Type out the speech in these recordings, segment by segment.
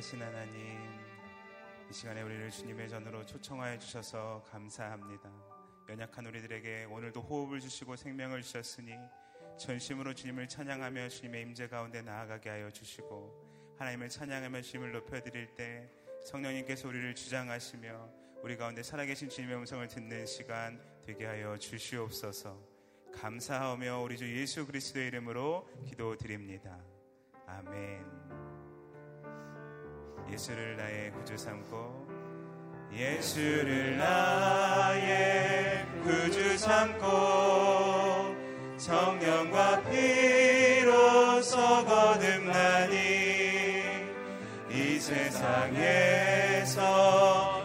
거룩하신 하나님, 이 시간에 우리를 주님의 전으로 초청하여 주셔서 감사합니다. 연약한 우리들에게 오늘도 호흡을 주시고 생명을 주셨으니 전심으로 주님을 찬양하며 주님의 임재 가운데 나아가게 하여 주시고 하나님을 찬양하며 주님을 높여드릴 때 성령님께서 우리를 주장하시며 우리 가운데 살아계신 주님의 음성을 듣는 시간 되게 하여 주시옵소서 감사하며 우리 주 예수 그리스도의 이름으로 기도드립니다. 예수를 나의 구주 삼고 예수를 나의 구주 삼고 성령과 피로서 거듭나니 이 세상에서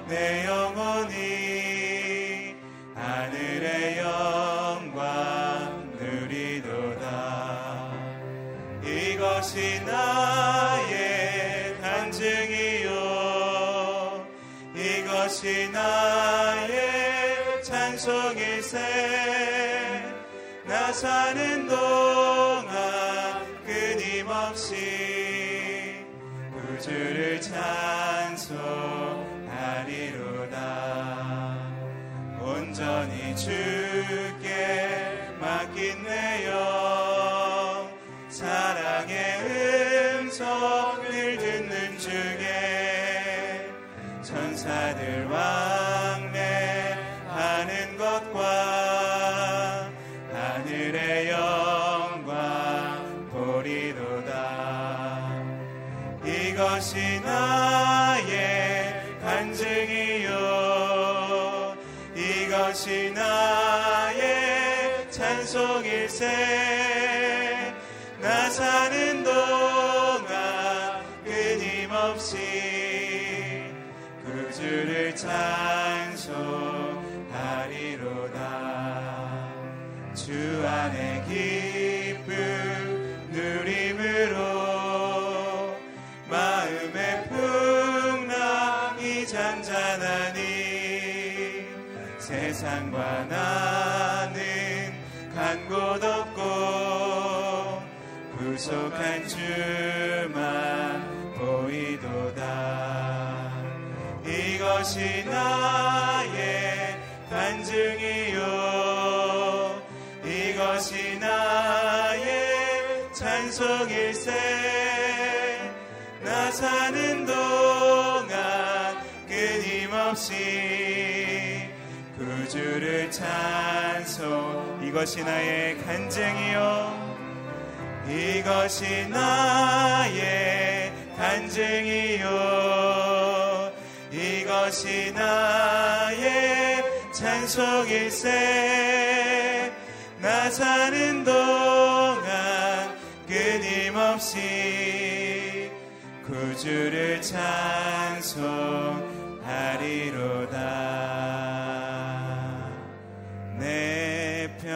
내 영혼이 하늘의 영광 누리도다. 이것이 나 이것이 나의 찬송일세 나 사는 동안 끊임없이 구주를 찬송하리로다. 온전히 주께 맡긴 내영 사랑의 음성 나는 간 곳 없고 구속한 주만 보이도다. 이것이 나의 간증이요. 이것이 나의 찬송일세 구주를 찬송 이것이 나의 간증이요. 이것이 나의 간증이요. 이것이 나의 찬송일세 나 사는 동안 끊임없이 구주를 찬송하리로다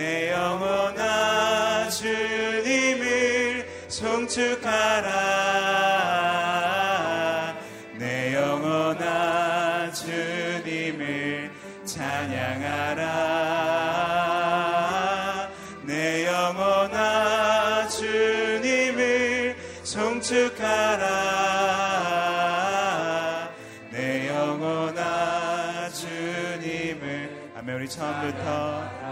내 영혼아 주님을 송축하라. 내 영혼아 주님을 찬양하라. 내 영혼아 주님을 송축하라. 내 영혼아 주님을. 아멘 우리 처음부터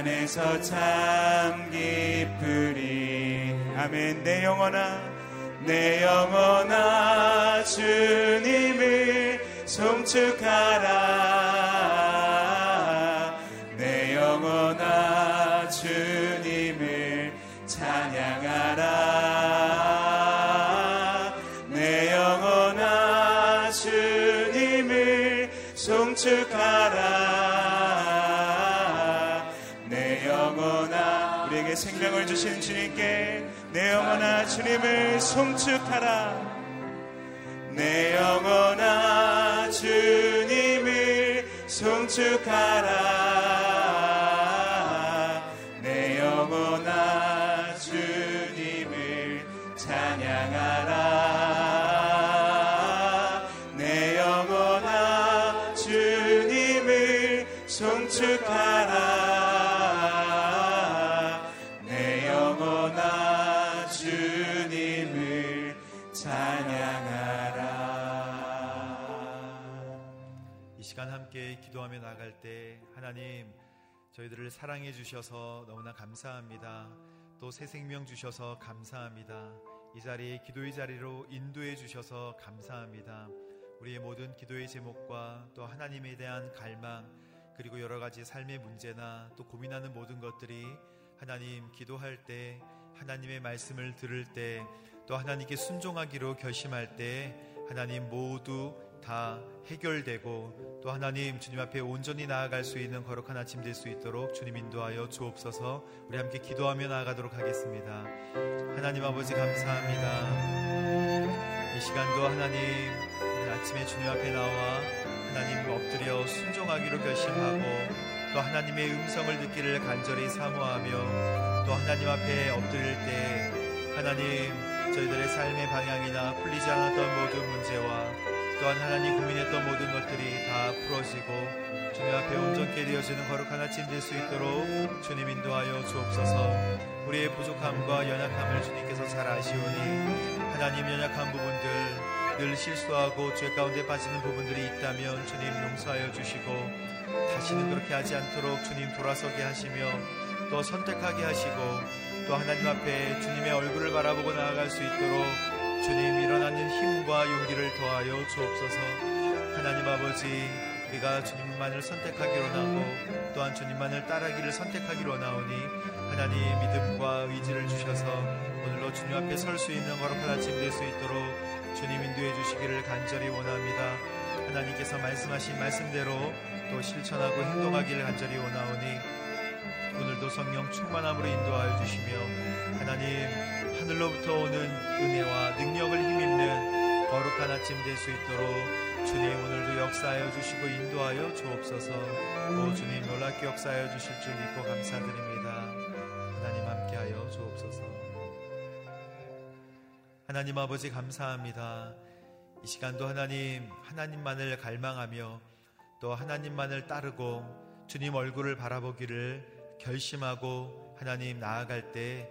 안에서 참 기쁘리. 아멘. 내 영혼아 내 영혼아 주님을 송축하라 주신 주님께 내 영혼아 주님을 송축하라. 내 영혼아 주님을 송축하라 때 하나님 저희들을 사랑해 주셔서 너무나 감사합니다. 또 새 생명 주셔서 감사합니다. 이 자리에 기도의 자리로 인도해 주셔서 감사합니다. 우리의 모든 기도의 제목과 또 하나님에 대한 갈망 그리고 여러 가지 삶의 문제나 또 고민하는 모든 것들이 하나님 기도할 때 하나님의 말씀을 들을 때 또 하나님께 순종하기로 결심할 때 하나님 모두 다 해결되고 또 하나님 주님 앞에 온전히 나아갈 수 있는 거룩한 아침 될 수 있도록 주님 인도하여 주옵소서 우리 함께 기도하며 나아가도록 하겠습니다. 하나님 아버지 감사합니다. 이 시간도 하나님 아침에 주님 앞에 나와 하나님 엎드려 순종하기로 결심하고 또 하나님의 음성을 듣기를 간절히 사모하며 또 하나님 앞에 엎드릴 때 하나님 저희들의 삶의 방향이나 풀리지 않았던 모든 문제와 또한 하나님 고민했던 모든 것들이 다 풀어지고 주님 앞에 온전케 되어지는 거룩한 아침 될 수 있도록 주님 인도하여 주옵소서. 우리의 부족함과 연약함을 주님께서 잘 아시오니 하나님 연약한 부분들 늘 실수하고 죄 가운데 빠지는 부분들이 있다면 주님 용서하여 주시고 다시는 그렇게 하지 않도록 주님 돌아서게 하시며 또 선택하게 하시고 또 하나님 앞에 주님의 얼굴을 바라보고 나아갈 수 있도록 주님 일어나는 힘과 용기를 더하여 주옵소서. 하나님 아버지 우리가 주님만을 선택하기로 나고 또한 주님만을 따르기를 선택하기로 나오니 하나님 믿음과 의지를 주셔서 오늘로 주님 앞에 설 수 있는 거룩한 아침 될 수 있도록 주님 인도해 주시기를 간절히 원합니다. 하나님께서 말씀하신 말씀대로 또 실천하고 행동하기를 간절히 원하오니 오늘도 성령 충만함으로 인도하여 주시며 하나님 하늘로부터 오는 은혜와 능력을 힘입는 거룩한 아침 될 수 있도록 주님 오늘도 역사하여 주시고 인도하여 주옵소서. 오 주님 놀랍게 역사하여 주실 줄 믿고 감사드립니다. 하나님 함께하여 주옵소서. 하나님 아버지 감사합니다. 이 시간도 하나님 하나님만을 갈망하며 또 하나님만을 따르고 주님 얼굴을 바라보기를 결심하고 하나님 나아갈 때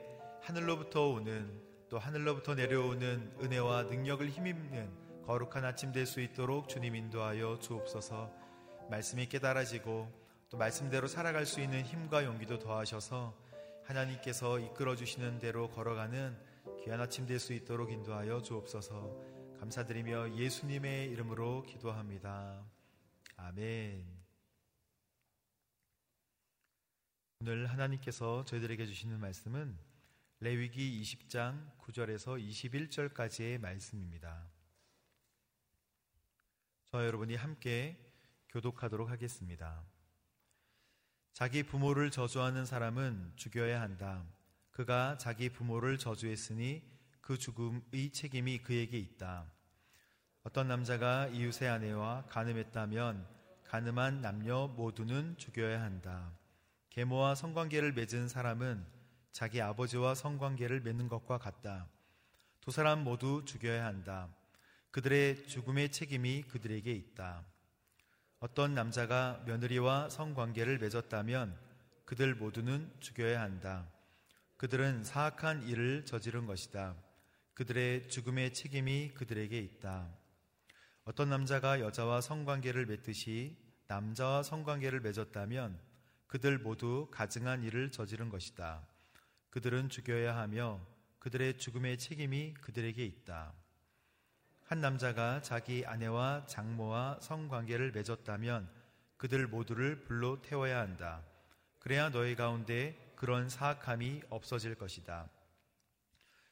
하늘로부터 오는 또 하늘로부터 내려오는 은혜와 능력을 힘입는 거룩한 아침 될 수 있도록 주님 인도하여 주옵소서 말씀이 깨달아지고 또 말씀대로 살아갈 수 있는 힘과 용기도 더하셔서 하나님께서 이끌어 주시는 대로 걸어가는 귀한 아침 될 수 있도록 인도하여 주옵소서 감사드리며 예수님의 이름으로 기도합니다. 아멘. 오늘 하나님께서 저희들에게 주시는 말씀은 레위기 20장 9절에서 21절까지의 말씀입니다. 저 여러분이 함께 교독하도록 하겠습니다. 자기 부모를 저주하는 사람은 죽여야 한다. 그가 자기 부모를 저주했으니 그 죽음의 책임이 그에게 있다. 어떤 남자가 이웃의 아내와 간음했다면 간음한 남녀 모두는 죽여야 한다. 계모와 성관계를 맺은 사람은 자기 아버지와 성관계를 맺는 것과 같다. 두 사람 모두 죽여야 한다. 그들의 죽음의 책임이 그들에게 있다. 어떤 남자가 며느리와 성관계를 맺었다면 그들 모두는 죽여야 한다. 그들은 사악한 일을 저지른 것이다. 그들의 죽음의 책임이 그들에게 있다. 어떤 남자가 여자와 성관계를 맺듯이 남자와 성관계를 맺었다면 그들 모두 가증한 일을 저지른 것이다. 그들은 죽여야 하며 그들의 죽음의 책임이 그들에게 있다. 한 남자가 자기 아내와 장모와 성관계를 맺었다면 그들 모두를 불로 태워야 한다. 그래야 너희 가운데 그런 사악함이 없어질 것이다.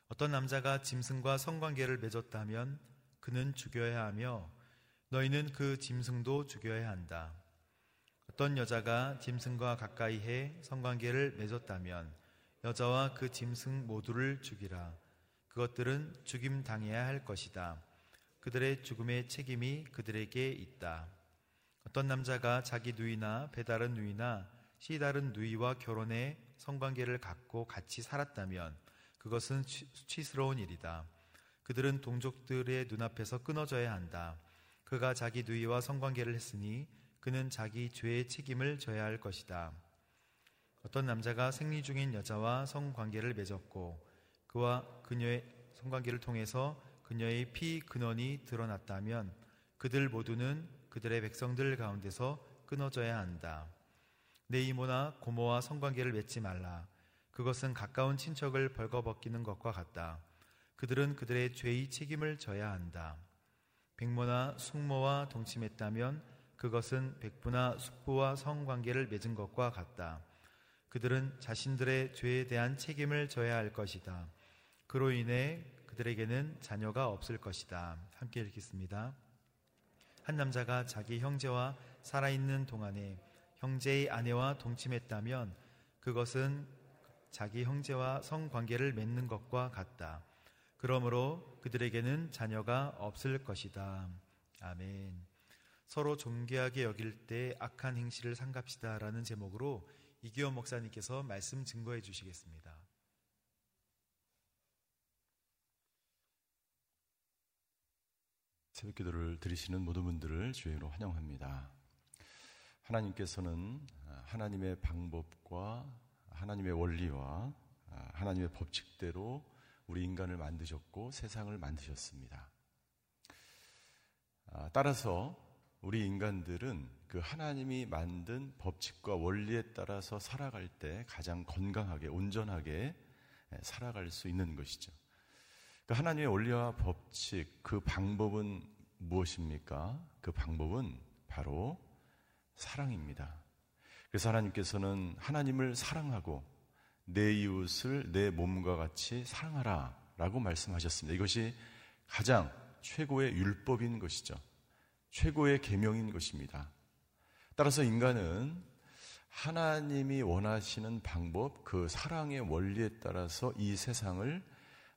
어떤 남자가 짐승과 성관계를 맺었다면 그는 죽여야 하며 너희는 그 짐승도 죽여야 한다. 어떤 여자가 짐승과 가까이 해 성관계를 맺었다면 여자와 그 짐승 모두를 죽이라. 그것들은 죽임 당해야 할 것이다. 그들의 죽음의 책임이 그들에게 있다. 어떤 남자가 자기 누이나 배다른 누이나 시다른 누이와 결혼해 성관계를 갖고 같이 살았다면 그것은 수치스러운 일이다. 그들은 동족들의 눈앞에서 끊어져야 한다. 그가 자기 누이와 성관계를 했으니 그는 자기 죄의 책임을 져야 할 것이다. 어떤 남자가 생리 중인 여자와 성관계를 맺었고 그와 그녀의 성관계를 통해서 그녀의 피 근원이 드러났다면 그들 모두는 그들의 백성들 가운데서 끊어져야 한다. 내 이모나 고모와 성관계를 맺지 말라. 그것은 가까운 친척을 벌거벗기는 것과 같다. 그들은 그들의 죄의 책임을 져야 한다. 백모나 숙모와 동침했다면 그것은 백부나 숙부와 성관계를 맺은 것과 같다. 그들은 자신들의 죄에 대한 책임을 져야 할 것이다. 그로 인해 그들에게는 자녀가 없을 것이다. 함께 읽겠습니다. 한 남자가 자기 형제와 살아있는 동안에 형제의 아내와 동침했다면 그것은 자기 형제와 성관계를 맺는 것과 같다. 그러므로 그들에게는 자녀가 없을 것이다. 아멘. 서로 존귀하게 여길 때 악한 행실을 삼갑시다라는 제목으로 이기원 목사님께서 말씀 증거해 주시겠습니다. 새벽 기도를 드리시는 모든 분들을 주의로 환영합니다. 하나님께서는 하나님의 방법과 하나님의 원리와 하나님의 법칙대로 우리 인간을 만드셨고 세상을 만드셨습니다. 아, 따라서 우리 인간들은 그 하나님이 만든 법칙과 원리에 따라서 살아갈 때 가장 건강하게, 온전하게 살아갈 수 있는 것이죠. 그 하나님의 원리와 법칙, 그 방법은 무엇입니까? 그 방법은 바로 사랑입니다. 그래서 하나님께서는 하나님을 사랑하고 내 이웃을 내 몸과 같이 사랑하라 라고 말씀하셨습니다. 이것이 가장 최고의 율법인 것이죠. 최고의 계명인 것입니다. 따라서 인간은 하나님이 원하시는 방법, 그 사랑의 원리에 따라서 이 세상을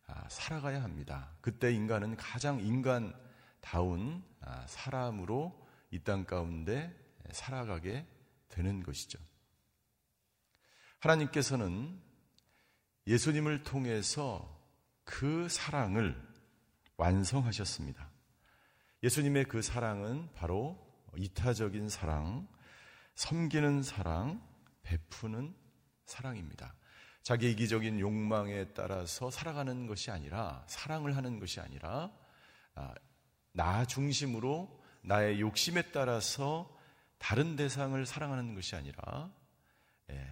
아, 살아가야 합니다. 그때 인간은 가장 인간다운 아, 사람으로 이 땅 가운데 살아가게 되는 것이죠. 하나님께서는 예수님을 통해서 그 사랑을 완성하셨습니다. 예수님의 그 사랑은 바로 이타적인 사랑, 섬기는 사랑, 베푸는 사랑입니다. 자기 이기적인 욕망에 따라서 살아가는 것이 아니라 사랑을 하는 것이 아니라 아, 나 중심으로 나의 욕심에 따라서 다른 대상을 사랑하는 것이 아니라 예,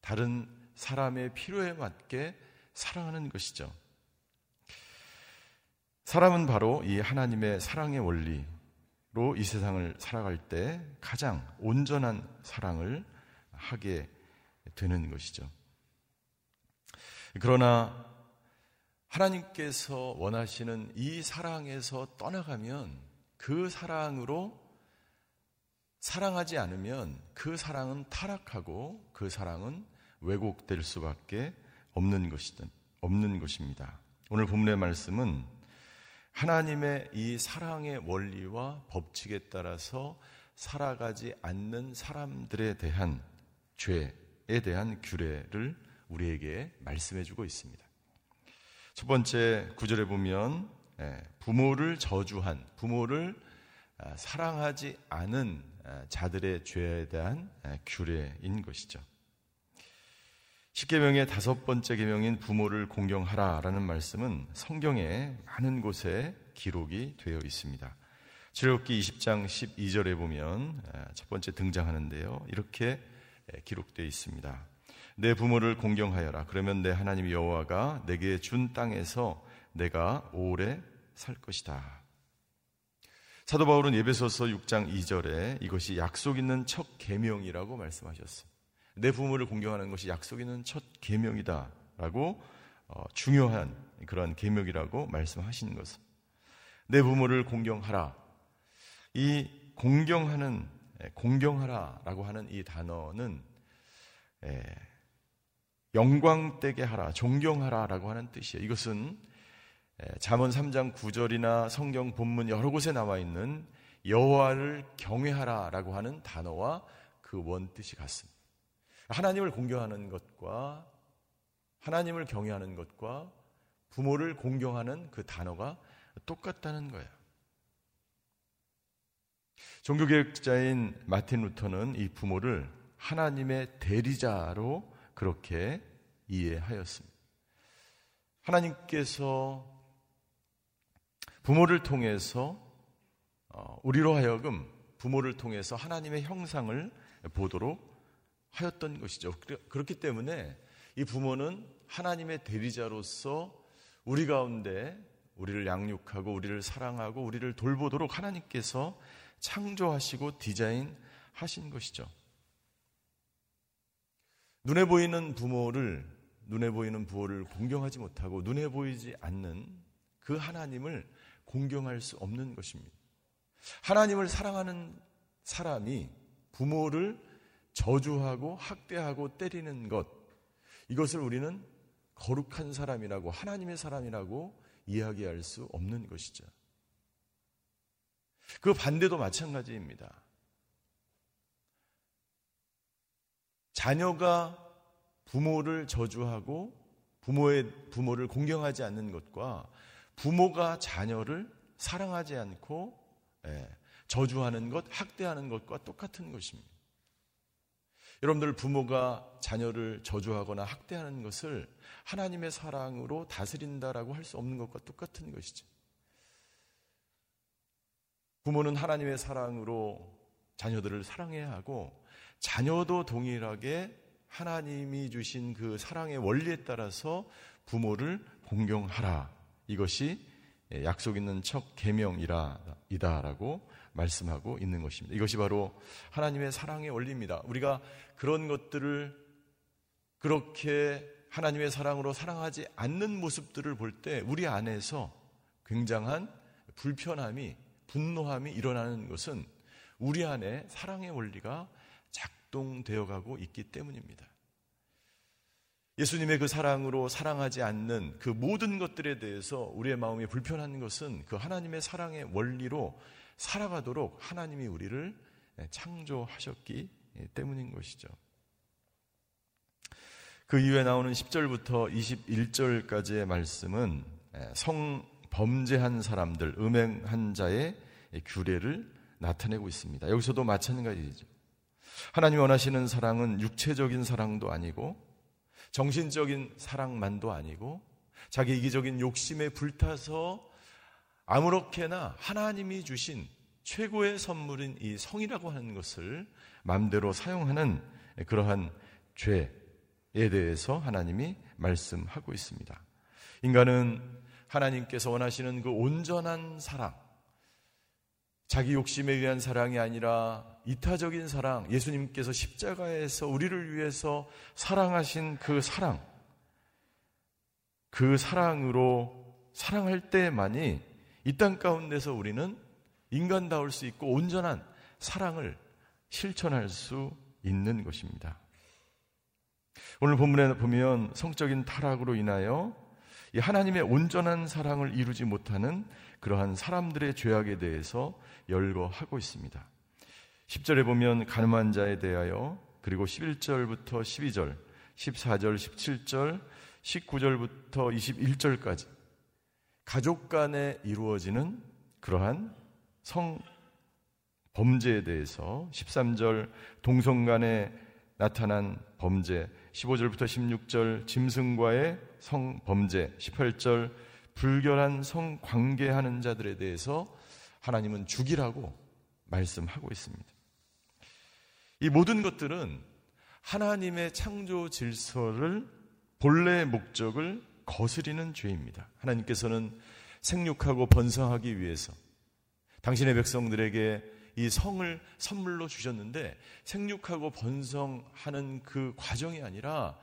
다른 사람의 필요에 맞게 사랑하는 것이죠. 사람은 바로 이 하나님의 사랑의 원리 로 이 세상을 살아갈 때 가장 온전한 사랑을 하게 되는 것이죠. 그러나 하나님께서 원하시는 이 사랑에서 떠나가면 그 사랑으로 사랑하지 않으면 그 사랑은 타락하고 그 사랑은 왜곡될 수밖에 없는 것이든 없는 것입니다. 오늘 본문의 말씀은 하나님의 이 사랑의 원리와 법칙에 따라서 살아가지 않는 사람들에 대한 죄에 대한 규례를 우리에게 말씀해 주고 있습니다. 첫 번째 구절에 보면 예, 부모를 저주한 부모를 아, 사랑하지 않은 아, 자들의 죄에 대한 아, 규례인 것이죠. 십계명의 다섯 번째 계명인 부모를 공경하라라는 말씀은 성경에 많은 곳에 기록이 되어 있습니다. 출애굽기 20장 12절에 보면 첫 번째 등장하는데요. 이렇게 기록되어 있습니다. 내 부모를 공경하여라. 그러면 내 하나님 여호와가 내게 준 땅에서 내가 오래 살 것이다. 사도 바울은 예배소서 6장 2절에 이것이 약속 있는 첫 계명이라고 말씀하셨어요. 내 부모를 공경하는 것이 약속 있는 첫 계명이다라고 어, 중요한 그런 계명이라고 말씀하시는 것은 내 부모를 공경하라. 이 공경하는 공경하라라고 하는 이 단어는 영광되게 하라, 존경하라라고 하는 뜻이에요. 이것은 잠언 3장 9절이나 성경 본문 여러 곳에 나와 있는 여호와를 경외하라라고 하는 단어와 그 원뜻이 같습니다. 하나님을 공경하는 것과 하나님을 경외하는 것과 부모를 공경하는 그 단어가 똑같다는 거예요. 종교개혁자인 마틴 루터는 이 부모를 하나님의 대리자로 그렇게 이해하였습니다. 하나님께서 부모를 통해서 어, 우리로 하여금 부모를 통해서 하나님의 형상을 보도록 하였던 것이죠. 그렇기 때문에 이 부모는 하나님의 대리자로서 우리 가운데 우리를 양육하고 우리를 사랑하고 우리를 돌보도록 하나님께서 창조하시고 디자인하신 것이죠. 눈에 보이는 부모를 눈에 보이는 부모를 공경하지 못하고 눈에 보이지 않는 그 하나님을 공경할 수 없는 것입니다. 하나님을 사랑하는 사람이 부모를 저주하고 학대하고 때리는 것 이것을 우리는 거룩한 사람이라고 하나님의 사람이라고 이야기할 수 없는 것이죠. 그 반대도 마찬가지입니다. 자녀가 부모를 저주하고 부모의 부모를 공경하지 않는 것과 부모가 자녀를 사랑하지 않고 예, 저주하는 것, 학대하는 것과 똑같은 것입니다. 여러분들 부모가 자녀를 저주하거나 학대하는 것을 하나님의 사랑으로 다스린다라고 할 수 없는 것과 똑같은 것이죠. 부모는 하나님의 사랑으로 자녀들을 사랑해야 하고 자녀도 동일하게 하나님이 주신 그 사랑의 원리에 따라서 부모를 공경하라. 이것이 약속 있는 첫 계명이다라고 말씀하고 있는 것입니다. 이것이 바로 하나님의 사랑의 원리입니다. 우리가 그런 것들을 그렇게 하나님의 사랑으로 사랑하지 않는 모습들을 볼 때 우리 안에서 굉장한 불편함이 분노함이 일어나는 것은 우리 안에 사랑의 원리가 작동되어 가고 있기 때문입니다. 예수님의 그 사랑으로 사랑하지 않는 그 모든 것들에 대해서 우리의 마음이 불편한 것은 그 하나님의 사랑의 원리로 살아가도록 하나님이 우리를 창조하셨기 때문인 것이죠. 그 이후에 나오는 10절부터 21절까지의 말씀은 성범죄한 사람들, 음행한 자의 규례를 나타내고 있습니다. 여기서도 마찬가지죠. 하나님 원하시는 사랑은 육체적인 사랑도 아니고 정신적인 사랑만도 아니고 자기 이기적인 욕심에 불타서 아무렇게나 하나님이 주신 최고의 선물인 이 성이라고 하는 것을 마음대로 사용하는 그러한 죄에 대해서 하나님이 말씀하고 있습니다. 인간은 하나님께서 원하시는 그 온전한 사랑, 자기 욕심에 의한 사랑이 아니라 이타적인 사랑, 예수님께서 십자가에서 우리를 위해서 사랑하신 그 사랑, 그 사랑으로 사랑할 때만이 이 땅 가운데서 우리는 인간다울 수 있고 온전한 사랑을 실천할 수 있는 것입니다. 오늘 본문에 보면 성적인 타락으로 인하여 하나님의 온전한 사랑을 이루지 못하는 그러한 사람들의 죄악에 대해서 열거하고 있습니다. 10절에 보면 가늠한 자에 대하여 그리고 11절부터 12절, 14절, 17절, 19절부터 21절까지 가족 간에 이루어지는 그러한 성 범죄에 대해서 13절 동성 간에 나타난 범죄, 15절부터 16절 짐승과의 성 범죄, 18절 불결한 성 관계하는 자들에 대해서 하나님은 죽이라고 말씀하고 있습니다. 이 모든 것들은 하나님의 창조 질서를 본래의 목적을 거스리는 죄입니다. 하나님께서는 생육하고 번성하기 위해서 당신의 백성들에게 이 성을 선물로 주셨는데 생육하고 번성하는 그 과정이 아니라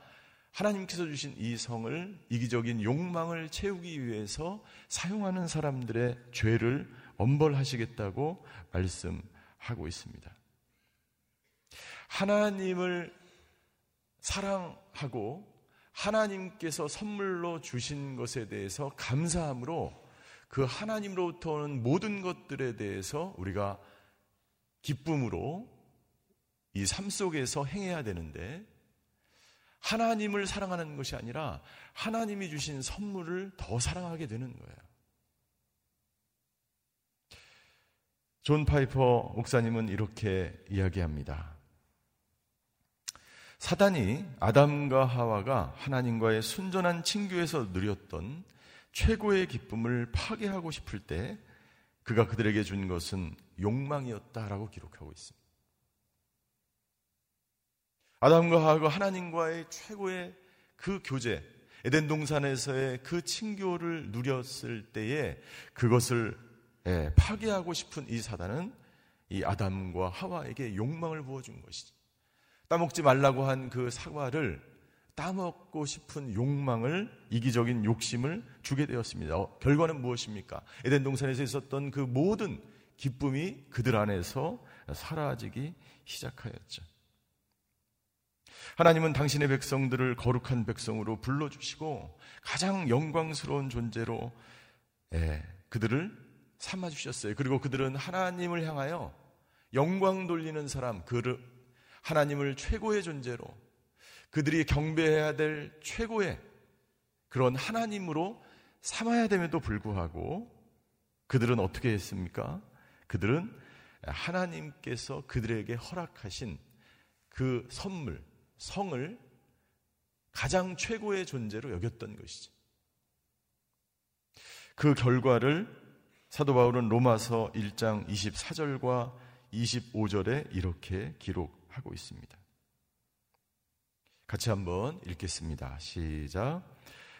하나님께서 주신 이 성을 이기적인 욕망을 채우기 위해서 사용하는 사람들의 죄를 엄벌하시겠다고 말씀하고 있습니다. 하나님을 사랑하고 하나님께서 선물로 주신 것에 대해서 감사함으로 그 하나님으로부터 오는 모든 것들에 대해서 우리가 기쁨으로 이 삶 속에서 행해야 되는데 하나님을 사랑하는 것이 아니라 하나님이 주신 선물을 더 사랑하게 되는 거예요. 존 파이퍼 목사님은 이렇게 이야기합니다. 사단이 아담과 하와가 하나님과의 순전한 친교에서 누렸던 최고의 기쁨을 파괴하고 싶을 때 그가 그들에게 준 것은 욕망이었다라고 기록하고 있습니다. 아담과 하와가 하나님과의 최고의 그 교제, 에덴 동산에서의 그 친교를 누렸을 때에 그것을 예, 파괴하고 싶은 이 사단은 이 아담과 하와에게 욕망을 부어준 것이죠. 따먹지 말라고 한 그 사과를 따먹고 싶은 욕망을 이기적인 욕심을 주게 되었습니다. 어, 결과는 무엇입니까? 에덴 동산에서 있었던 그 모든 기쁨이 그들 안에서 사라지기 시작하였죠. 하나님은 당신의 백성들을 거룩한 백성으로 불러주시고 가장 영광스러운 존재로 예, 그들을 삼아주셨어요. 그리고 그들은 하나님을 향하여 영광 돌리는 사람, 그를 하나님을 최고의 존재로 그들이 경배해야 될 최고의 그런 하나님으로 삼아야 됨에도 불구하고 그들은 어떻게 했습니까? 그들은 하나님께서 그들에게 허락하신 그 선물, 성을 가장 최고의 존재로 여겼던 것이죠. 그 결과를 사도 바울은 로마서 1장 24절과 25절에 이렇게 기록 하고 있습니다. 같이 한번 읽겠습니다. 시작.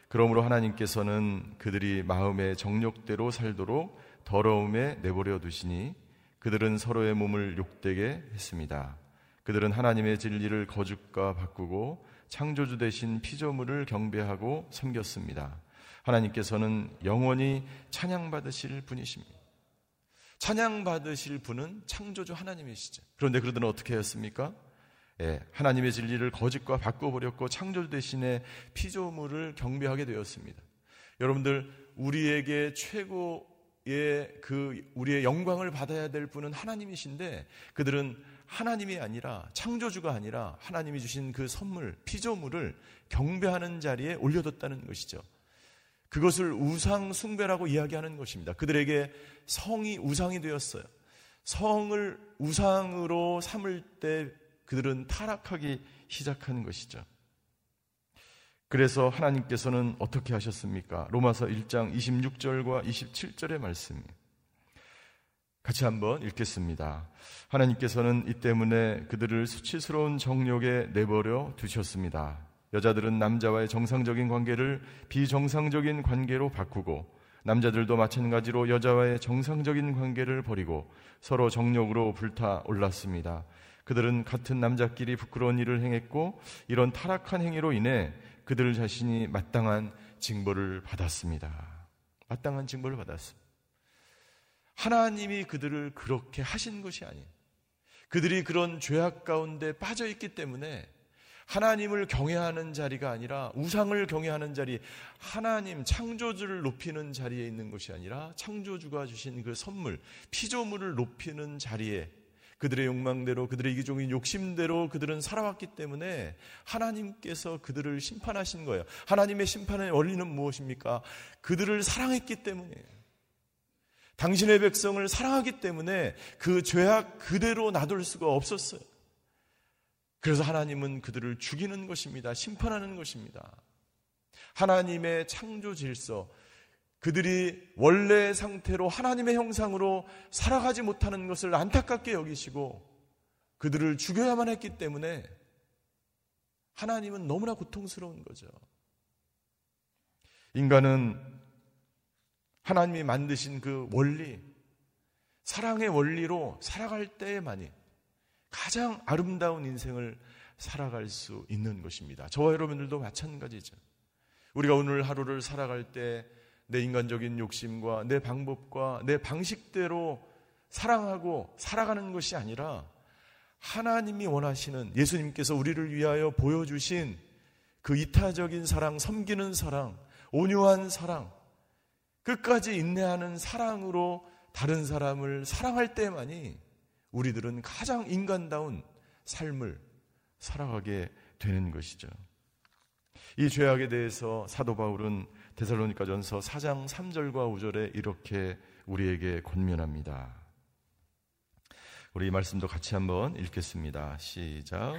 그러므로 하나님께서는 그들이 마음의 정욕대로 살도록 더러움에 내버려 두시니 그들은 서로의 몸을 욕되게 했습니다. 그들은 하나님의 진리를 거죽과 바꾸고 창조주 대신 피조물을 경배하고 섬겼습니다. 하나님께서는 영원히 찬양받으실 분이십니다. 찬양 받으실 분은 창조주 하나님이시죠. 그런데 그들은 어떻게 했습니까? 예, 하나님의 진리를 거짓과 바꿔버렸고 창조주 대신에 피조물을 경배하게 되었습니다. 여러분들, 우리에게 최고의 그, 우리의 영광을 받아야 될 분은 하나님이신데 그들은 하나님이 아니라 창조주가 아니라 하나님이 주신 그 선물, 피조물을 경배하는 자리에 올려뒀다는 것이죠. 그것을 우상 숭배라고 이야기하는 것입니다. 그들에게 성이 우상이 되었어요. 성을 우상으로 삼을 때 그들은 타락하기 시작하는 것이죠. 그래서 하나님께서는 어떻게 하셨습니까? 로마서 1장 26절과 27절의 말씀. 같이 한번 읽겠습니다. 하나님께서는 이 때문에 그들을 수치스러운 정욕에 내버려 두셨습니다. 여자들은 남자와의 정상적인 관계를 비정상적인 관계로 바꾸고 남자들도 마찬가지로 여자와의 정상적인 관계를 버리고 서로 정욕으로 불타 올랐습니다. 그들은 같은 남자끼리 부끄러운 일을 행했고 이런 타락한 행위로 인해 그들 자신이 마땅한 징벌을 받았습니다. 마땅한 징벌을 받았습니다. 하나님이 그들을 그렇게 하신 것이 아니에요. 그들이 그런 죄악 가운데 빠져 있기 때문에 하나님을 경외하는 자리가 아니라 우상을 경외하는 자리, 하나님 창조주를 높이는 자리에 있는 것이 아니라 창조주가 주신 그 선물, 피조물을 높이는 자리에 그들의 욕망대로 그들의 이기적인 욕심대로 그들은 살아왔기 때문에 하나님께서 그들을 심판하신 거예요. 하나님의 심판의 원리는 무엇입니까? 그들을 사랑했기 때문이에요. 당신의 백성을 사랑하기 때문에 그 죄악 그대로 놔둘 수가 없었어요. 그래서 하나님은 그들을 죽이는 것입니다. 심판하는 것입니다. 하나님의 창조 질서, 그들이 원래 상태로 하나님의 형상으로 살아가지 못하는 것을 안타깝게 여기시고 그들을 죽여야만 했기 때문에 하나님은 너무나 고통스러운 거죠. 인간은 하나님이 만드신 그 원리, 사랑의 원리로 살아갈 때에만이 가장 아름다운 인생을 살아갈 수 있는 것입니다. 저와 여러분들도 마찬가지죠. 우리가 오늘 하루를 살아갈 때 내 인간적인 욕심과 내 방법과 내 방식대로 사랑하고 살아가는 것이 아니라 하나님이 원하시는 예수님께서 우리를 위하여 보여주신 그 이타적인 사랑, 섬기는 사랑, 온유한 사랑, 끝까지 인내하는 사랑으로 다른 사람을 사랑할 때만이 우리들은 가장 인간다운 삶을 살아가게 되는 것이죠. 이 죄악에 대해서 사도 바울은 데살로니가전서 4장 3절과 5절에 이렇게 우리에게 권면합니다. 우리 이 말씀도 같이 한번 읽겠습니다. 시작.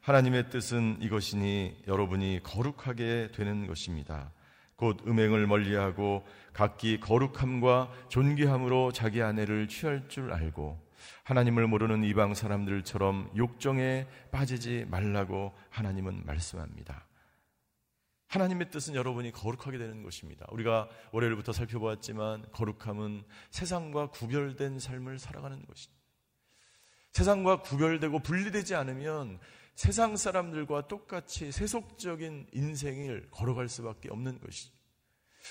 하나님의 뜻은 이것이니 여러분이 거룩하게 되는 것입니다. 곧 음행을 멀리하고 각기 거룩함과 존귀함으로 자기 아내를 취할 줄 알고 하나님을 모르는 이방 사람들처럼 욕정에 빠지지 말라고 하나님은 말씀합니다. 하나님의 뜻은 여러분이 거룩하게 되는 것입니다. 우리가 월요일부터 살펴보았지만 거룩함은 세상과 구별된 삶을 살아가는 것입니다. 세상과 구별되고 분리되지 않으면 세상 사람들과 똑같이 세속적인 인생을 걸어갈 수밖에 없는 것이죠.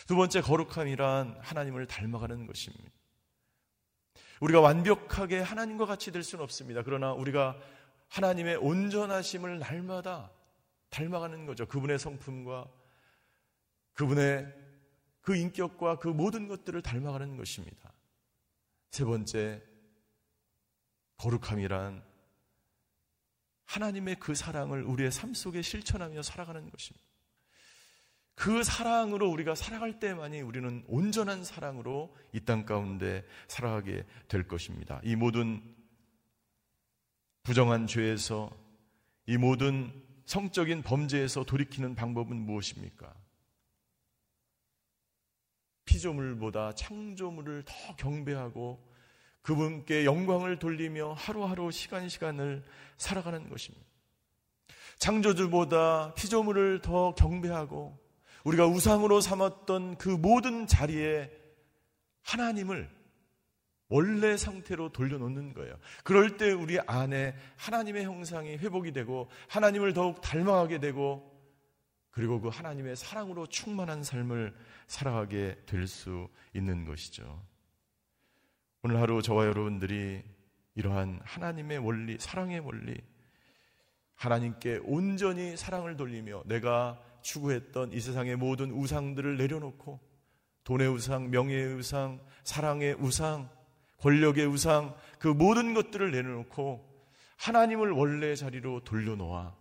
두 번째 거룩함이란 하나님을 닮아가는 것입니다. 우리가 완벽하게 하나님과 같이 될 수는 없습니다. 그러나 우리가 하나님의 온전하심을 날마다 닮아가는 거죠. 그분의 성품과 그분의 그 인격과 그 모든 것들을 닮아가는 것입니다. 세 번째, 거룩함이란 하나님의 그 사랑을 우리의 삶 속에 실천하며 살아가는 것입니다. 그 사랑으로 우리가 살아갈 때만이 우리는 온전한 사랑으로 이 땅 가운데 살아가게 될 것입니다. 이 모든 부정한 죄에서 이 모든 성적인 범죄에서 돌이키는 방법은 무엇입니까? 피조물보다 창조물을 더 경배하고 그분께 영광을 돌리며 하루하루 시간 시간을 살아가는 것입니다. 창조주보다 피조물을 더 경배하고 우리가 우상으로 삼았던 그 모든 자리에 하나님을 원래 상태로 돌려놓는 거예요. 그럴 때 우리 안에 하나님의 형상이 회복이 되고 하나님을 더욱 닮아가게 되고 그리고 그 하나님의 사랑으로 충만한 삶을 살아가게 될 수 있는 것이죠. 오늘 하루 저와 여러분들이 이러한 하나님의 원리, 사랑의 원리, 하나님께 온전히 사랑을 돌리며 내가 추구했던 이 세상의 모든 우상들을 내려놓고 돈의 우상, 명예의 우상, 사랑의 우상, 권력의 우상, 그 모든 것들을 내려놓고 하나님을 원래 자리로 돌려놓아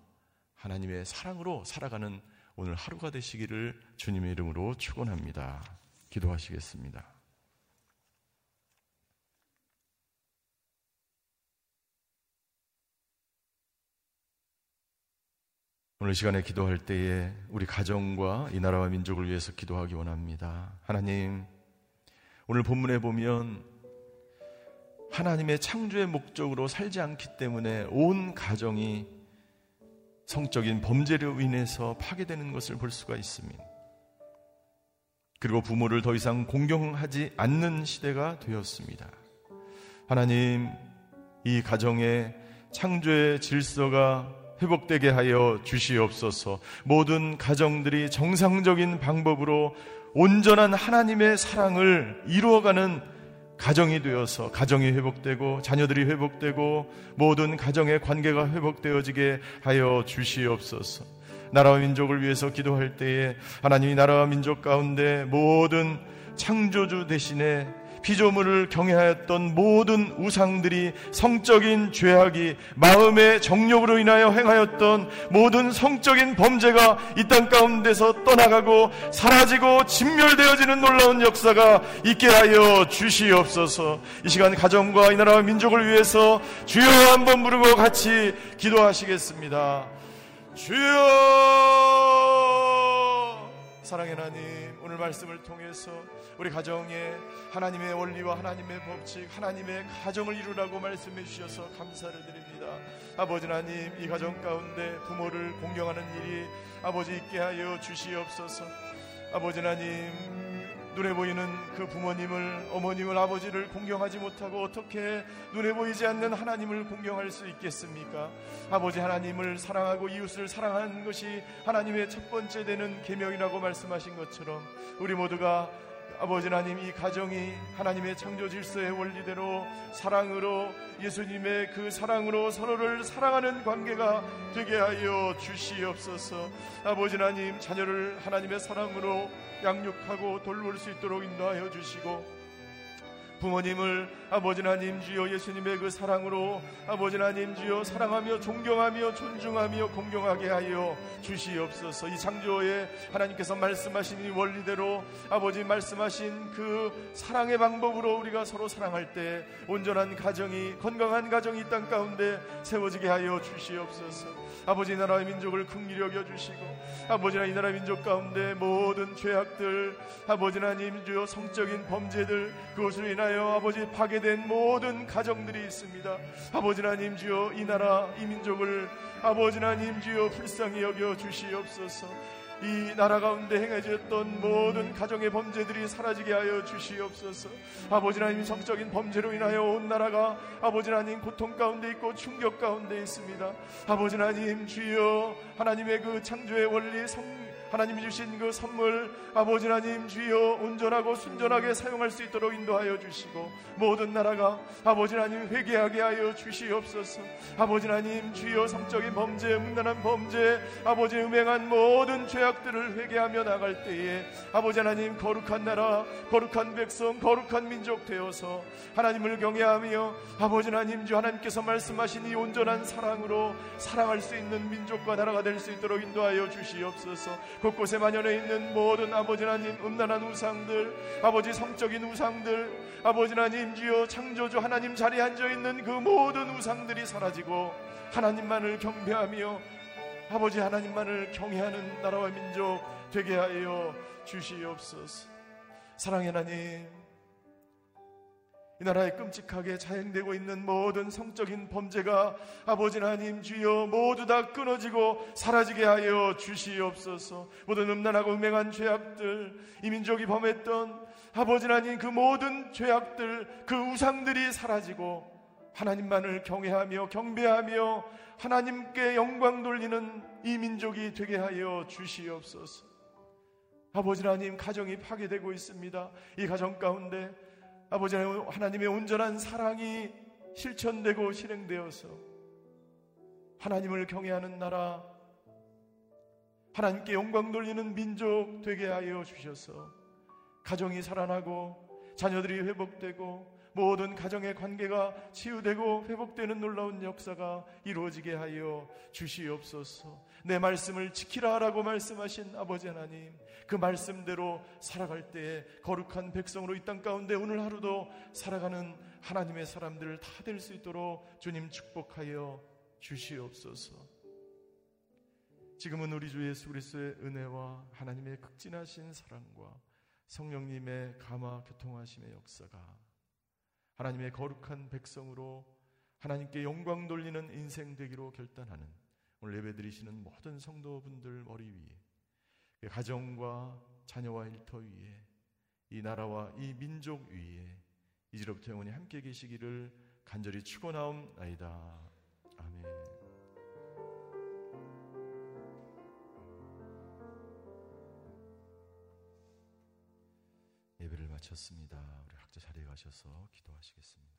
하나님의 사랑으로 살아가는 오늘 하루가 되시기를 주님의 이름으로 축원합니다. 기도하시겠습니다. 오늘 시간에 기도할 때에 우리 가정과 이 나라와 민족을 위해서 기도하기 원합니다. 하나님, 오늘 본문에 보면 하나님의 창조의 목적으로 살지 않기 때문에 온 가정이 성적인 범죄로 인해서 파괴되는 것을 볼 수가 있습니다. 그리고 부모를 더 이상 공경하지 않는 시대가 되었습니다. 하나님, 이 가정의 창조의 질서가 회복되게 하여 주시옵소서. 모든 가정들이 정상적인 방법으로 온전한 하나님의 사랑을 이루어가는 가정이 되어서 가정이 회복되고 자녀들이 회복되고 모든 가정의 관계가 회복되어지게 하여 주시옵소서. 나라와 민족을 위해서 기도할 때에 하나님이 나라와 민족 가운데 모든 창조주 대신에 피조물을 경외하였던 모든 우상들이 성적인 죄악이 마음의 정욕으로 인하여 행하였던 모든 성적인 범죄가 이 땅 가운데서 떠나가고 사라지고 진멸되어지는 놀라운 역사가 있게 하여 주시옵소서. 이 시간 가정과 이 나라와 민족을 위해서 주여 한번 부르고 같이 기도하시겠습니다. 주여 사랑의 하나님, 오늘 말씀을 통해서 우리 가정에 하나님의 원리와 하나님의 법칙, 하나님의 가정을 이루라고 말씀해 주셔서 감사를 드립니다. 아버지 하나님, 이 가정 가운데 부모를 공경하는 일이 아버지 있게 하여 주시옵소서. 아버지 하나님, 눈에 보이는 그 부모님을 어머님을 아버지를 공경하지 못하고 어떻게 눈에 보이지 않는 하나님을 공경할 수 있겠습니까? 아버지 하나님을 사랑하고 이웃을 사랑하는 것이 하나님의 첫 번째 되는 계명이라고 말씀하신 것처럼 우리 모두가 아버지 하나님 이 가정이 하나님의 창조 질서의 원리대로 사랑으로 예수님의 그 사랑으로 서로를 사랑하는 관계가 되게 하여 주시옵소서. 아버지 하나님 자녀를 하나님의 사랑으로 양육하고 돌볼 수 있도록 인도하여 주시고 부모님을 아버지 하나님 주여 예수님의 그 사랑으로 아버지 하나님 주여 사랑하며 존경하며 존중하며 공경하게 하여 주시옵소서. 이 창조에 하나님께서 말씀하신 이 원리대로 아버지 말씀하신 그 사랑의 방법으로 우리가 서로 사랑할 때 온전한 가정이 건강한 가정이 이 땅 가운데 세워지게 하여 주시옵소서 아버지 나라의 민족을 긍휼히 여겨 주시고 아버지 나이 나라 민족 가운데 모든 죄악들 아버지 하나님 주여 성적인 범죄들 그것으로 인하여 아버지 파괴된 모든 가정들이 있습니다. 아버지 하나님 주여 이 나라 이 민족을 아버지 하나님 주여 불쌍히 여겨 주시옵소서 이 나라 가운데 행해졌던 모든 가정의 범죄들이 사라지게 하여 주시옵소서. 아버지 하나님 성적인 범죄로 인하여 온 나라가 아버지 하나님 고통 가운데 있고 충격 가운데 있습니다. 아버지 하나님 주여 하나님의 그 창조의 원리 성 하나님이 주신 그 선물 아버지 하나님 주여 온전하고 순전하게 사용할 수 있도록 인도하여 주시고 모든 나라가 아버지 하나님 회개하게 하여 주시옵소서. 아버지 하나님 주여 성적인 범죄 음란한 범죄 아버지 음행한 모든 죄악들을 회개하며 나갈 때에 아버지 하나님 거룩한 나라 거룩한 백성 거룩한 민족 되어서 하나님을 경외하며 아버지 하나님 주 하나님께서 말씀하신 이 온전한 사랑으로 사랑할 수 있는 민족과 나라가 될 수 있도록 인도하여 주시옵소서 곳곳에 만연해 있는 모든 아버지 하나님 음란한 우상들 아버지 성적인 우상들 아버지 하나님 주여 창조주 하나님 자리에 앉아 있는 그 모든 우상들이 사라지고 하나님만을 경배하며 아버지 하나님만을 경외하는 나라와 민족 되게 하여 주시옵소서. 사랑의 하나님 이 나라에 끔찍하게 자행되고 있는 모든 성적인 범죄가 아버지 하나님 주여 모두 다 끊어지고 사라지게 하여 주시옵소서. 모든 음란하고 음행한 죄악들, 이 민족이 범했던 아버지 하나님 그 모든 죄악들, 그 우상들이 사라지고 하나님만을 경외하며 경배하며 하나님께 영광 돌리는 이 민족이 되게 하여 주시옵소서. 아버지 하나님 가정이 파괴되고 있습니다. 이 가정 가운데 아버지 하나님의 온전한 사랑이 실천되고 실행되어서 하나님을 경외하는 나라, 하나님께 영광 돌리는 민족 되게 하여 주셔서 가정이 살아나고 자녀들이 회복되고 모든 가정의 관계가 치유되고 회복되는 놀라운 역사가 이루어지게 하여 주시옵소서. 내 말씀을 지키라라고 말씀하신 아버지 하나님, 그 말씀대로 살아갈 때에 거룩한 백성으로 이 땅 가운데 오늘 하루도 살아가는 하나님의 사람들 다될 수 있도록 주님 축복하여 주시옵소서. 지금은 우리 주 예수 그리스도의 은혜와 하나님의 극진하신 사랑과 성령님의 감화 교통하심의 역사가 하나님의 거룩한 백성으로 하나님께 영광 돌리는 인생 되기로 결단하는 오늘 예배 드리시는 모든 성도분들 머리 위에 그 가정과 자녀와 일터 위에 이 나라와 이 민족 위에 이제로부터 영원히 함께 계시기를 간절히 축원하옵나이다. 아멘. 예배를 마쳤습니다. 각자 자리에 가셔서 기도하시겠습니다.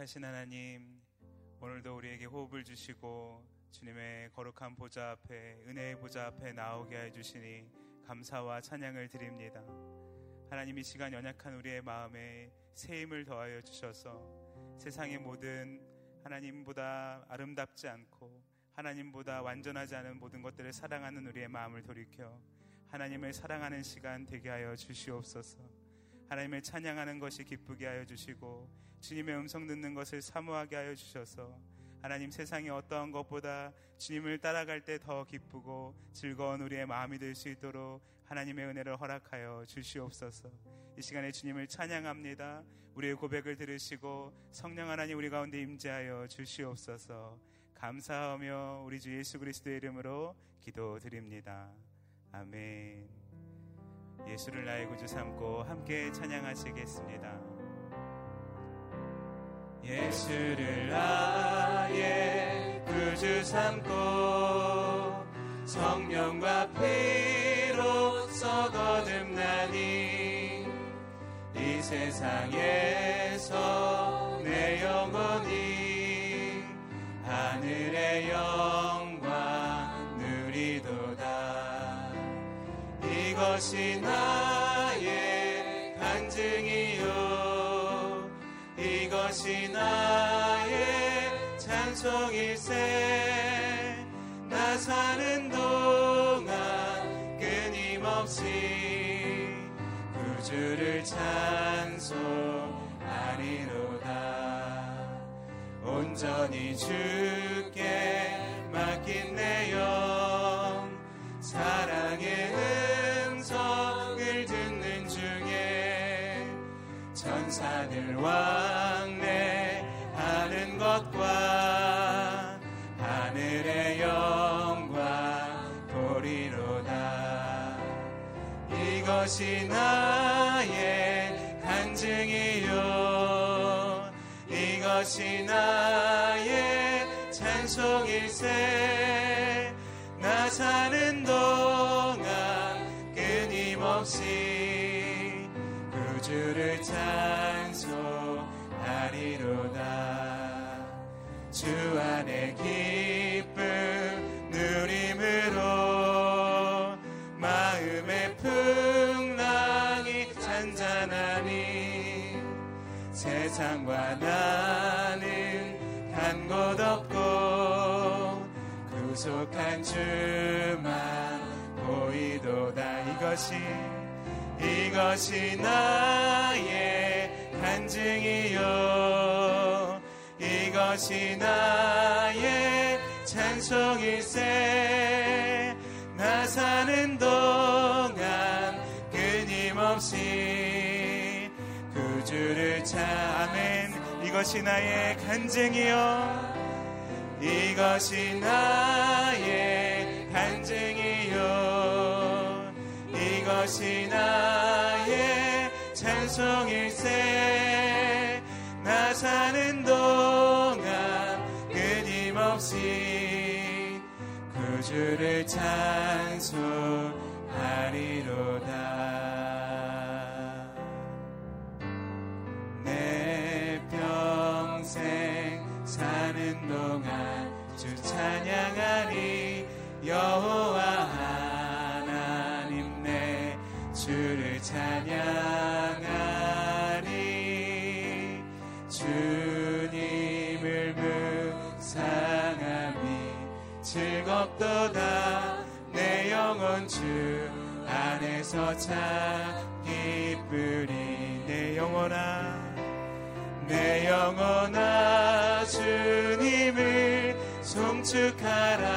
거룩하신 하나님, 오늘도 우리에게 호흡을 주시고 주님의 거룩한 보좌 앞에 은혜의 보좌 앞에 나오게 해 주시니 감사와 찬양을 드립니다. 하나님 이 시간 연약한 우리의 마음에 새 힘을 더하여 주셔서 세상의 모든 하나님보다 아름답지 않고 하나님보다 완전하지 않은 모든 것들을 사랑하는 우리의 마음을 돌이켜 하나님을 사랑하는 시간 되게 하여 주시옵소서. 하나님을 찬양하는 것이 기쁘게 하여 주시고 주님의 음성 듣는 것을 사모하게 하여 주셔서 하나님 세상의 어떠한 것보다 주님을 따라갈 때 더 기쁘고 즐거운 우리의 마음이 될 수 있도록 하나님의 은혜를 허락하여 주시옵소서. 이 시간에 주님을 찬양합니다. 우리의 고백을 들으시고 성령 하나님 우리 가운데 임재하여 주시옵소서. 감사하며 우리 주 예수 그리스도의 이름으로 기도드립니다. 아멘. 예수를 나의 구주 삼고 함께 찬양하시겠습니다. 예수를 나의 구주 삼고 성령과 피로써 거듭나니 이 세상에서 내 영혼이 하늘의 영 이것이 나의 간증이요. 이것이 나의 찬송일세. 나 사는 동안 끊임없이 구주를 찬송하리로다. 온전히 주께 맡긴 내영 천사들 왕래 하는 것과 하늘의 영광 보리로다. 이것이 나의 간증이요. 이것이 나의 찬송일세. 나사 주 안에 기쁨 누림으로 마음의 풍랑이 잔잔하니 세상과 나는 간 곳 없고 구속한 주만 보이도다. 이것이 이것이 나의 간증이요 이것이 나의 찬송일세. 나 사는 동안 끊임없이 구주를 차멘 이것이 나의 간증이요. 이것이 나의 간증이요. 이것이 나의 찬송일세. 나 사는 없이 구주를 찬송하리로다. 내 평생 사는 동안 주 찬양하리 여호와 즐겁도다 내 영혼 주 안에서 참 기쁘리 내 영혼아 내 영혼아 주님을 송축하라.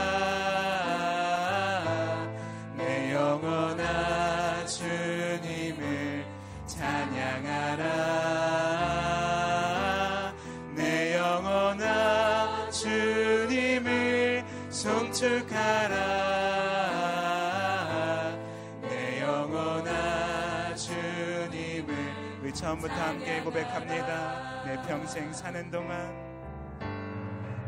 내 영혼아 주님을 찬양하라 송축하라. 내 영혼아 주님을 우리 처음부터 함께 고백합니다. 내 평생 사는 동안.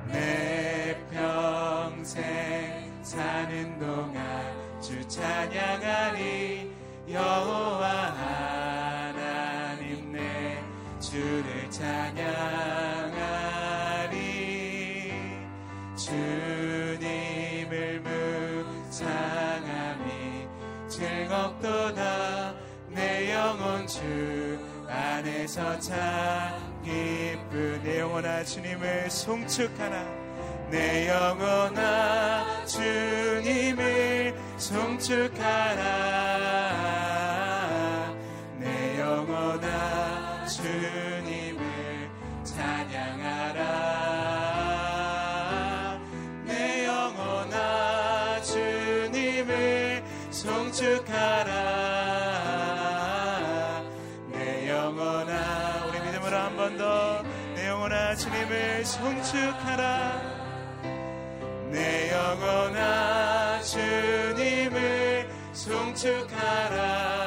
내 평생 사는 동안 주 찬양하리. 여호와 하나님 내 주를 찬양 주시도다 내 영혼 주 안에서 참 기쁘 내 영혼아 주님을 송축하나. 내 영혼아 주님을 송축하라 송축하라. 내 영혼아 주님을 송축하라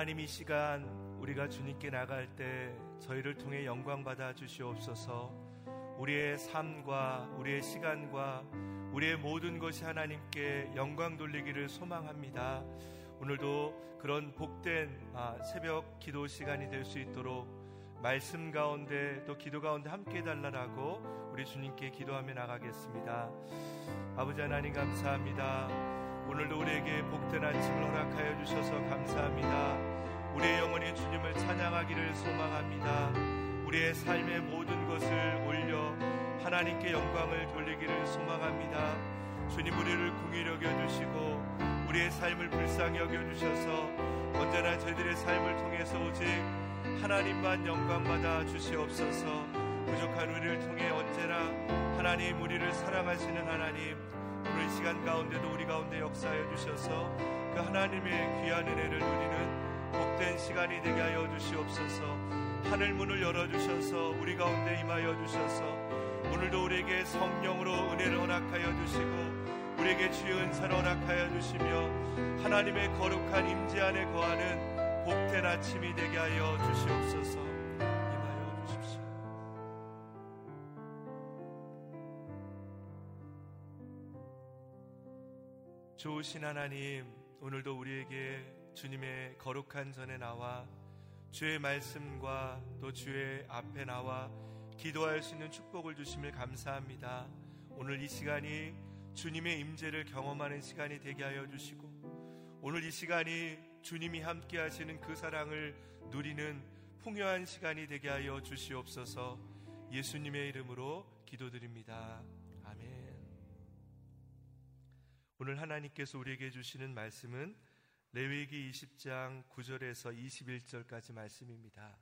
하나님 이 시간 우리가 주님께 나갈 때 저희를 통해 영광 받아 주시옵소서. 우리의 삶과 우리의 시간과 우리의 모든 것이 하나님께 영광 돌리기를 소망합니다. 오늘도 그런 복된 아, 새벽 기도 시간이 될 수 있도록 말씀 가운데 또 기도 가운데 함께 달라라고 우리 주님께 기도하며 나가겠습니다. 아버지 하나님 감사합니다. 오늘도 우리에게 복된 아침을 허락하여 주셔서 감사합니다. 우리의 영혼이 주님을 찬양하기를 소망합니다. 우리의 삶의 모든 것을 올려 하나님께 영광을 돌리기를 소망합니다. 주님 우리를 궁히 여겨 주시고 우리의 삶을 불쌍히 여겨 주셔서 언제나 저희들의 삶을 통해서 오직 하나님만 영광 받아 주시옵소서. 부족한 우리를 통해 언제나 하나님 우리를 사랑하시는 하나님 오늘 이 시간 가운데도 우리 가운데 역사하여 주셔서 그 하나님의 귀한 은혜를 누리는 복된 시간이 되게 하여 주시옵소서. 하늘 문을 열어주셔서 우리 가운데 임하여 주셔서 오늘도 우리에게 성령으로 은혜를 허락하여 주시고 우리에게 주의 은사를 허락하여 주시며 하나님의 거룩한 임재 안에 거하는 복된 아침이 되게 하여 주시옵소서 좋으신 하나님 오늘도 우리에게 주님의 거룩한 전에 나와 주의 말씀과 또 주의 앞에 나와 기도할 수 있는 축복을 주심을 감사합니다. 오늘 이 시간이 주님의 임재를 경험하는 시간이 되게 하여 주시고 오늘 이 시간이 주님이 함께 하시는 그 사랑을 누리는 풍요한 시간이 되게 하여 주시옵소서. 예수님의 이름으로 기도드립니다. 오늘 하나님께서 우리에게 주시는 말씀은 레위기 20장 9절에서 21절까지 말씀입니다.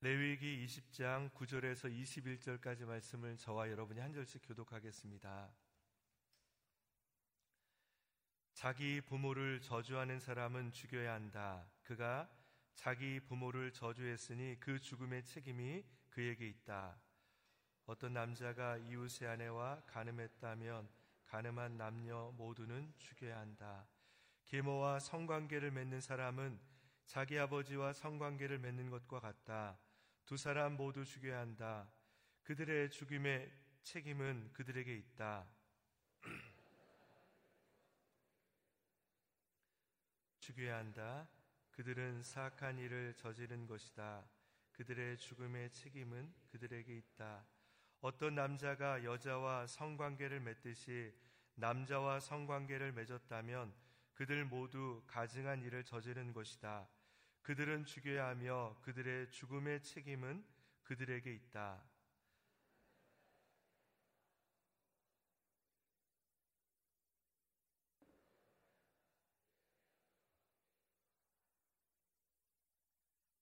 레위기 20장 9절에서 21절까지 말씀을 저와 여러분이 한 절씩 교독하겠습니다. 자기 부모를 저주하는 사람은 죽여야 한다. 그가 자기 부모를 저주했으니 그 죽음의 책임이 그에게 있다. 어떤 남자가 이웃의 아내와 간음했다면 간음한 남녀 모두는 죽여야 한다. 계모와 성관계를 맺는 사람은 자기 아버지와 성관계를 맺는 것과 같다. 두 사람 모두 죽여야 한다. 그들의 죽임의 책임은 그들에게 있다. 죽여야 한다. 그들은 사악한 일을 저지른 것이다. 그들의 죽음의 책임은 그들에게 있다. 어떤 남자가 여자와 성관계를 맺듯이 남자와 성관계를 맺었다면 그들 모두 가증한 일을 저지른 것이다. 그들은 죽여야 하며 그들의 죽음의 책임은 그들에게 있다.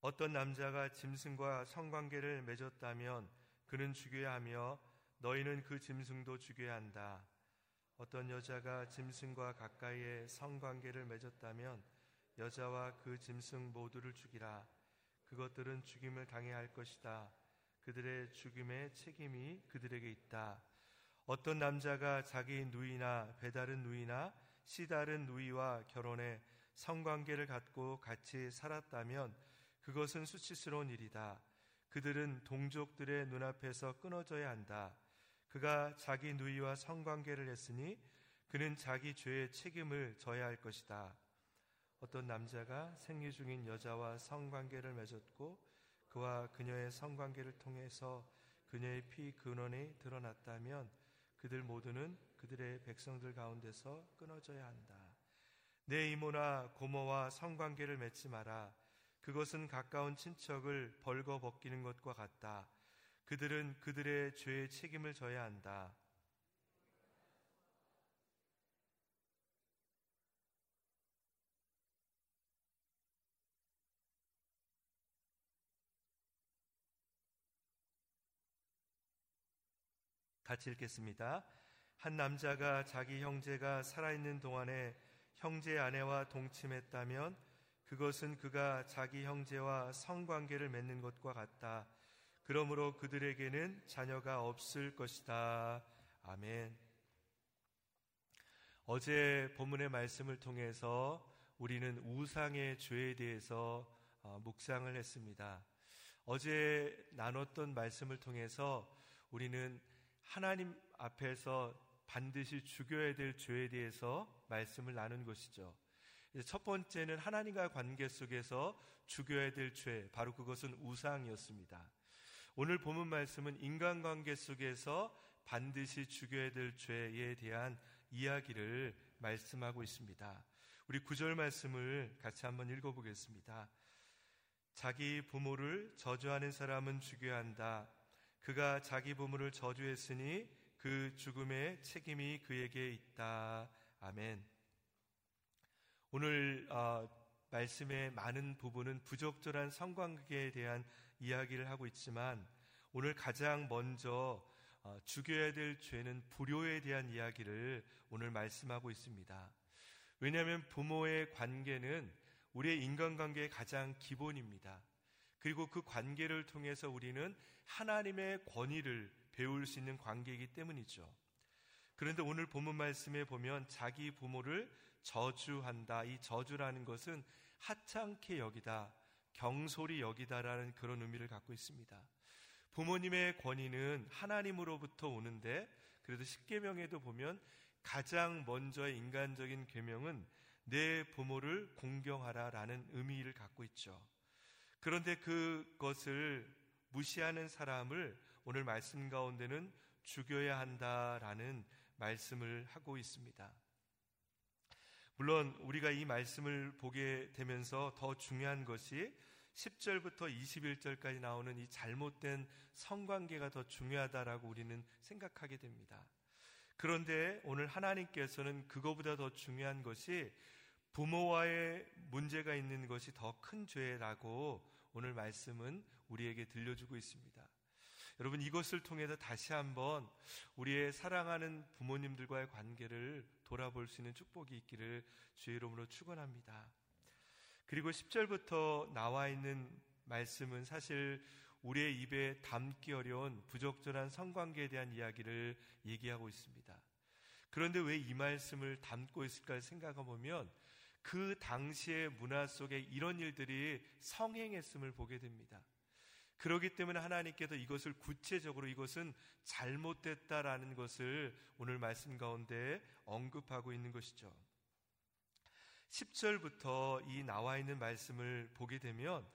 어떤 남자가 짐승과 성관계를 맺었다면 그는 죽여야 하며 너희는 그 짐승도 죽여야 한다. 어떤 여자가 짐승과 가까이에 성관계를 맺었다면 여자와 그 짐승 모두를 죽이라. 그것들은 죽임을 당해야 할 것이다. 그들의 죽임의 책임이 그들에게 있다. 어떤 남자가 자기 누이나 배다른 누이나 씨다른 누이와 결혼해 성관계를 갖고 같이 살았다면 그것은 수치스러운 일이다. 그들은 동족들의 눈앞에서 끊어져야 한다. 그가 자기 누이와 성관계를 했으니 그는 자기 죄의 책임을 져야 할 것이다. 어떤 남자가 생리 중인 여자와 성관계를 맺었고 그와 그녀의 성관계를 통해서 그녀의 피 근원이 드러났다면 그들 모두는 그들의 백성들 가운데서 끊어져야 한다. 내 이모나 고모와 성관계를 맺지 마라. 그것은 가까운 친척을 벌거 벗기는 것과 같다. 그들은 그들의 죄의 책임을 져야 한다. 같이 읽겠습니다. 한 남자가 자기 형제가 살아있는 동안에 형제 아내와 동침했다면 그것은 그가 자기 형제와 성관계를 맺는 것과 같다. 그러므로 그들에게는 자녀가 없을 것이다. 아멘. 어제 본문의 말씀을 통해서 우리는 우상의 죄에 대해서 어, 묵상을 했습니다. 어제 나눴던 말씀을 통해서 우리는 하나님 앞에서 반드시 죽여야 될 죄에 대해서 말씀을 나눈 것이죠. 첫 번째는 하나님과 관계 속에서 죽여야 될 죄, 바로 그것은 우상이었습니다. 오늘 본문 말씀은 인간관계 속에서 반드시 죽여야 될 죄에 대한 이야기를 말씀하고 있습니다. 우리 구절 말씀을 같이 한번 읽어보겠습니다. 자기 부모를 저주하는 사람은 죽여야 한다. 그가 자기 부모를 저주했으니 그 죽음의 책임이 그에게 있다. 아멘. 오늘 어, 말씀의 많은 부분은 부적절한 성관계에 대한 이야기를 하고 있지만 오늘 가장 먼저 어, 죽여야 될 죄는 불효에 대한 이야기를 오늘 말씀하고 있습니다. 왜냐하면 부모의 관계는 우리의 인간관계의 가장 기본입니다. 그리고 그 관계를 통해서 우리는 하나님의 권위를 배울 수 있는 관계이기 때문이죠. 그런데 오늘 본문 말씀에 보면 자기 부모를 저주한다. 이 저주라는 것은 하찮게 여기다, 경솔히 여기다라는 그런 의미를 갖고 있습니다. 부모님의 권위는 하나님으로부터 오는데 그래도 십계명에도 보면 가장 먼저의 인간적인 계명은 내 부모를 공경하라라는 의미를 갖고 있죠. 그런데 그것을 무시하는 사람을 오늘 말씀 가운데는 죽여야 한다라는 말씀을 하고 있습니다. 물론 우리가 이 말씀을 보게 되면서 더 중요한 것이 10절부터 21절까지 나오는 이 잘못된 성관계가 더 중요하다라고 우리는 생각하게 됩니다. 그런데 오늘 하나님께서는 그거보다 더 중요한 것이 부모와의 문제가 있는 것이 더 큰 죄라고 오늘 말씀은 우리에게 들려주고 있습니다. 여러분 이것을 통해서 다시 한번 우리의 사랑하는 부모님들과의 관계를 돌아볼 수 있는 축복이 있기를 주의 이름으로 축원합니다. 그리고 10절부터 나와 있는 말씀은 사실 우리의 입에 담기 어려운 부적절한 성관계에 대한 이야기를 얘기하고 있습니다. 그런데 왜 이 말씀을 담고 있을까 생각해 보면 그 당시의 문화 속에 이런 일들이 성행했음을 보게 됩니다. 그렇기 때문에 하나님께서 이것을 구체적으로 이것은 잘못됐다라는 것을 오늘 말씀 가운데 언급하고 있는 것이죠. 10절부터 이 나와 있는 말씀을 보게 되면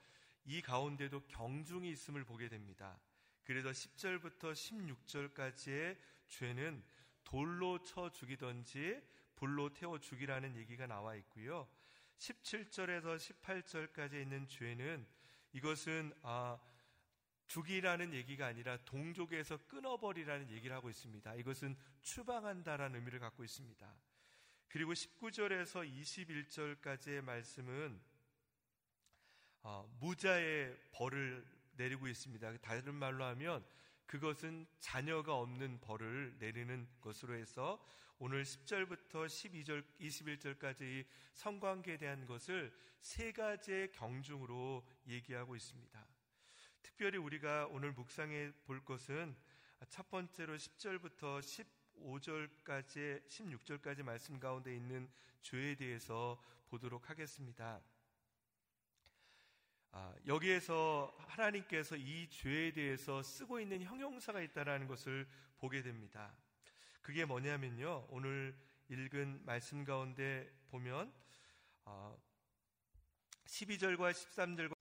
이 가운데도 경중이 있음을 보게 됩니다. 그래서 10절부터 16절까지의 죄는 돌로 쳐 죽이던지 불로 태워 죽이라는 얘기가 나와 있고요. 17절에서 18절까지 있는 죄는 이것은 아, 죽이라는 얘기가 아니라 동족에서 끊어버리라는 얘기를 하고 있습니다. 이것은 추방한다라는 의미를 갖고 있습니다. 그리고 19절에서 21절까지의 말씀은 어, 무자의 벌을 내리고 있습니다. 다른 말로 하면 그것은 자녀가 없는 벌을 내리는 것으로 해서 오늘 10절부터 12절, 21절까지 성관계에 대한 것을 세 가지의 경중으로 얘기하고 있습니다. 특별히 우리가 오늘 묵상해 볼 것은 첫 번째로 10절부터 15절까지 16절까지 말씀 가운데 있는 죄에 대해서 보도록 하겠습니다. 아, 여기에서 하나님께서 이 죄에 대해서 쓰고 있는 형용사가 있다라는 것을 보게 됩니다. 그게 뭐냐면요. 오늘 읽은 말씀 가운데 보면 어, 12절과 13절과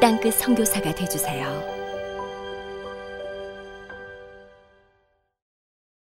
땅끝 성교사가 되주세요